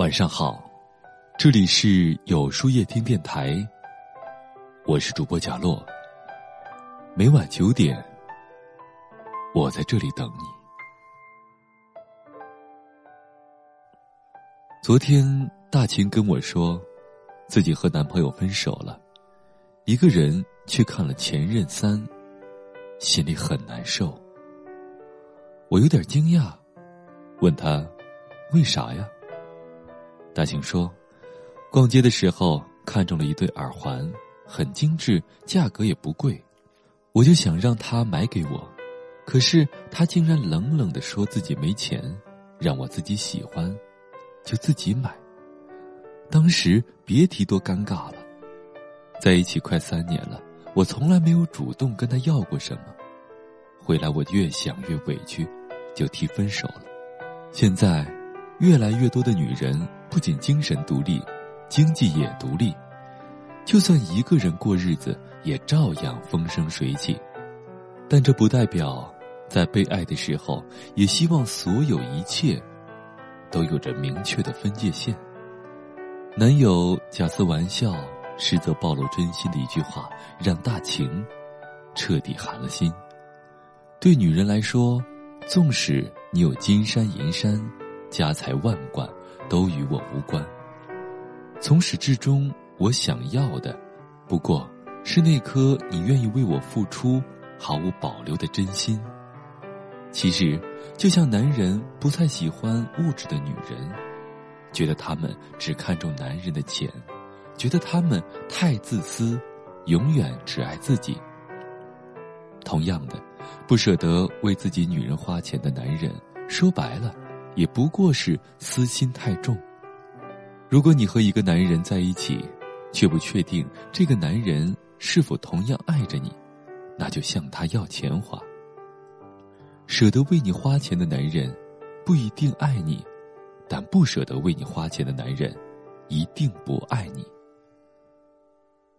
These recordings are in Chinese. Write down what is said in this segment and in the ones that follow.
晚上好，这里是有书夜听电台，我是主播贾洛。每晚九点，我在这里等你。昨天大秦跟我说，自己和男朋友分手了，一个人去看了《前任三》，心里很难受。我有点惊讶，问他为啥呀？大晴说：“逛街的时候看中了一对耳环，很精致，价格也不贵，我就想让他买给我，可是他竟然冷冷的说自己没钱，让我自己喜欢，就自己买。当时别提多尴尬了。在一起快三年了，我从来没有主动跟他要过什么，回来我越想越委屈，就提分手了。现在，越来越多的女人。”不仅精神独立，经济也独立，就算一个人过日子，也照样风生水起。但这不代表，在被爱的时候，也希望所有一切，都有着明确的分界线。男友假似玩笑，实则暴露真心的一句话，让大情彻底寒了心。对女人来说，纵使你有金山银山，家财万贯。都与我无关。从始至终，我想要的，不过是那颗你愿意为我付出、毫无保留的真心。其实，就像男人不太喜欢物质的女人，觉得他们只看重男人的钱，觉得他们太自私，永远只爱自己。同样的，不舍得为自己女人花钱的男人，说白了。也不过是私心太重。如果你和一个男人在一起，却不确定这个男人是否同样爱着你，那就向他要钱花。舍得为你花钱的男人，不一定爱你，但不舍得为你花钱的男人，一定不爱你。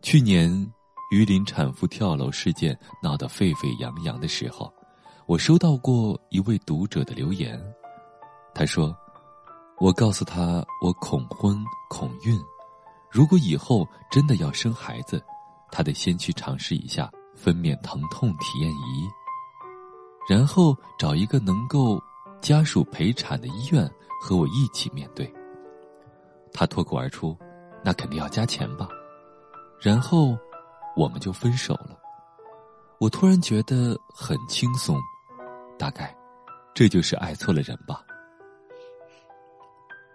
去年，榆林产妇跳楼事件闹得沸沸扬扬的时候，我收到过一位读者的留言。他说：“我告诉他，我恐婚恐孕，如果以后真的要生孩子，他得先去尝试一下分娩疼痛体验仪，然后找一个能够家属陪产的医院和我一起面对。”他脱口而出：“那肯定要加钱吧？”然后我们就分手了。我突然觉得很轻松，大概这就是爱错了人吧。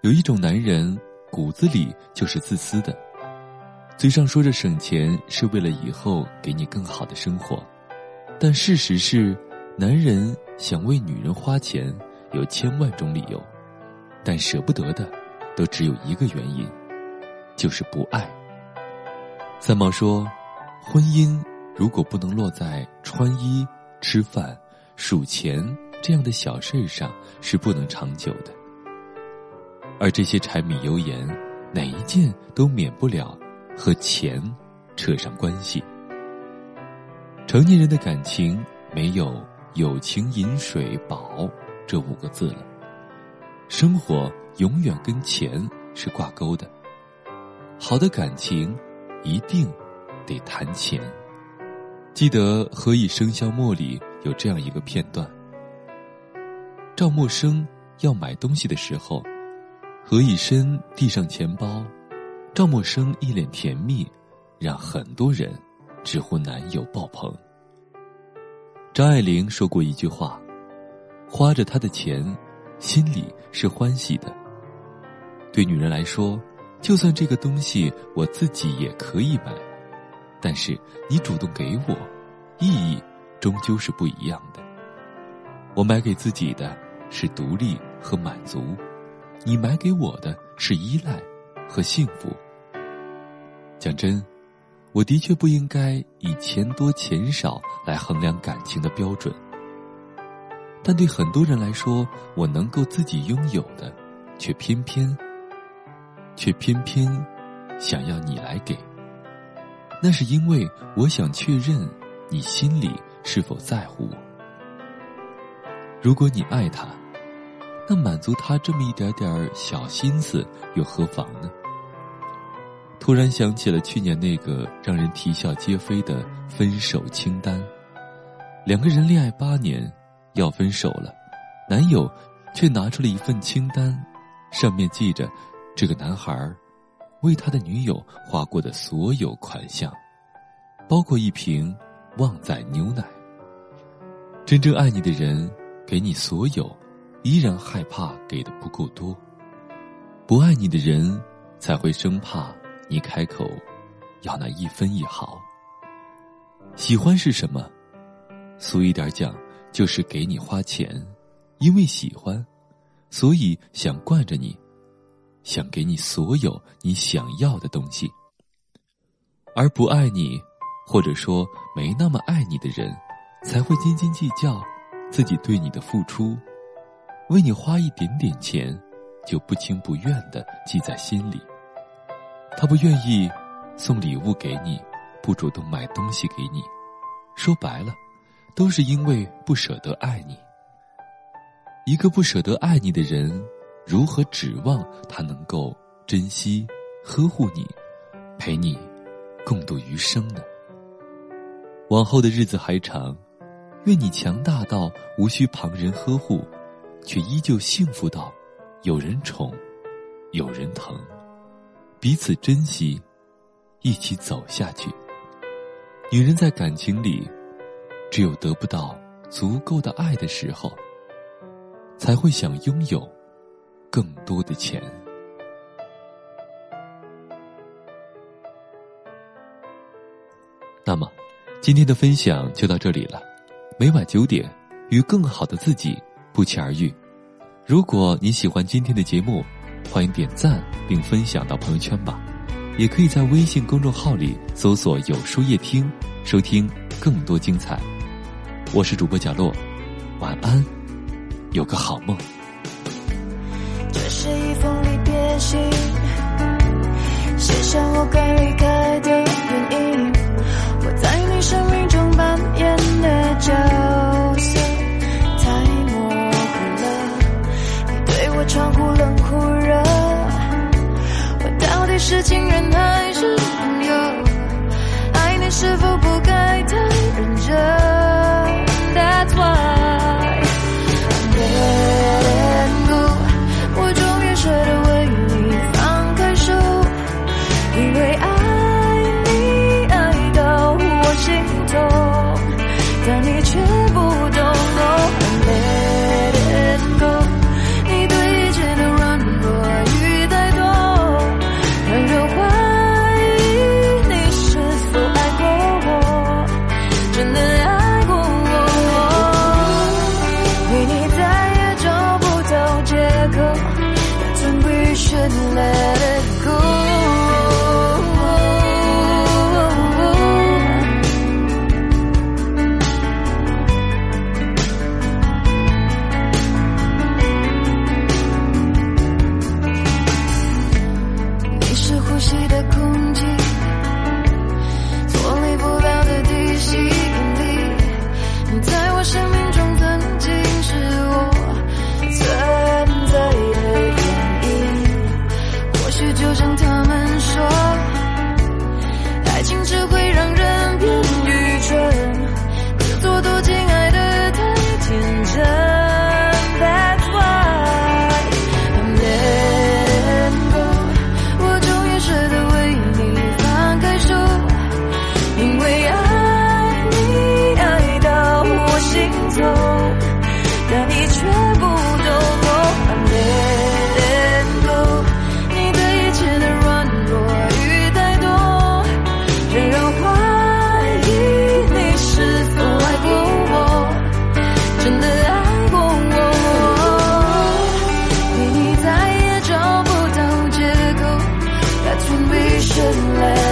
有一种男人骨子里就是自私的，嘴上说着省钱是为了以后给你更好的生活，但事实是，男人想为女人花钱有千万种理由，但舍不得的都只有一个原因，就是不爱。三毛说，婚姻如果不能落在穿衣、吃饭、数钱这样的小事上，是不能长久的。而这些柴米油盐，哪一件都免不了和钱扯上关系。成年人的感情没有“友情饮水饱”这五个字了，生活永远跟钱是挂钩的。好的感情一定得谈钱。记得《何以笙箫默》里有这样一个片段：赵默笙要买东西的时候。何以琛递上钱包，赵默笙一脸甜蜜，让很多人直呼男友爆棚。张爱玲说过一句话：“花着他的钱，心里是欢喜的。”对女人来说，就算这个东西我自己也可以买，但是你主动给我，意义终究是不一样的。我买给自己的是独立和满足。你买给我的是依赖和幸福。讲真，我的确不应该以钱多钱少来衡量感情的标准。但对很多人来说，我能够自己拥有的，却偏偏，却偏偏想要你来给。那是因为我想确认你心里是否在乎我。如果你爱他。那满足他这么一点点小心思又何妨呢？突然想起了去年那个让人啼笑皆非的分手清单。两个人恋爱八年，要分手了，男友却拿出了一份清单，上面记着这个男孩为他的女友花过的所有款项，包括一瓶旺仔牛奶。真正爱你的人，给你所有，依然害怕给的不够多；不爱你的人，才会生怕你开口要那一分一毫。喜欢是什么？俗一点讲，就是给你花钱，因为喜欢，所以想惯着你，想给你所有你想要的东西。而不爱你，或者说没那么爱你的人，才会斤斤计较自己对你的付出，为你花一点点钱，就不情不愿的记在心里。他不愿意送礼物给你，不主动买东西给你，说白了。都是因为不舍得爱你。一个不舍得爱你的人，如何指望他能够珍惜、呵护你，陪你共度余生呢？往后的日子还长，愿你强大到无需旁人呵护，却依旧幸福到有人宠、有人疼，彼此珍惜，一起走下去。女人在感情里。只有得不到足够的爱的时候，才会想拥有更多的钱。那么，今天的分享就到这里了。每晚九点，与更好的自己不期而遇。如果你喜欢今天的节目，欢迎点赞并分享到朋友圈吧。也可以在微信公众号里搜索“有书夜听”，收听更多精彩。我是主播角落，晚安，有个好梦。这是一封离别信，写下我该离开的原因。我在你生命中扮演的 shouldn't let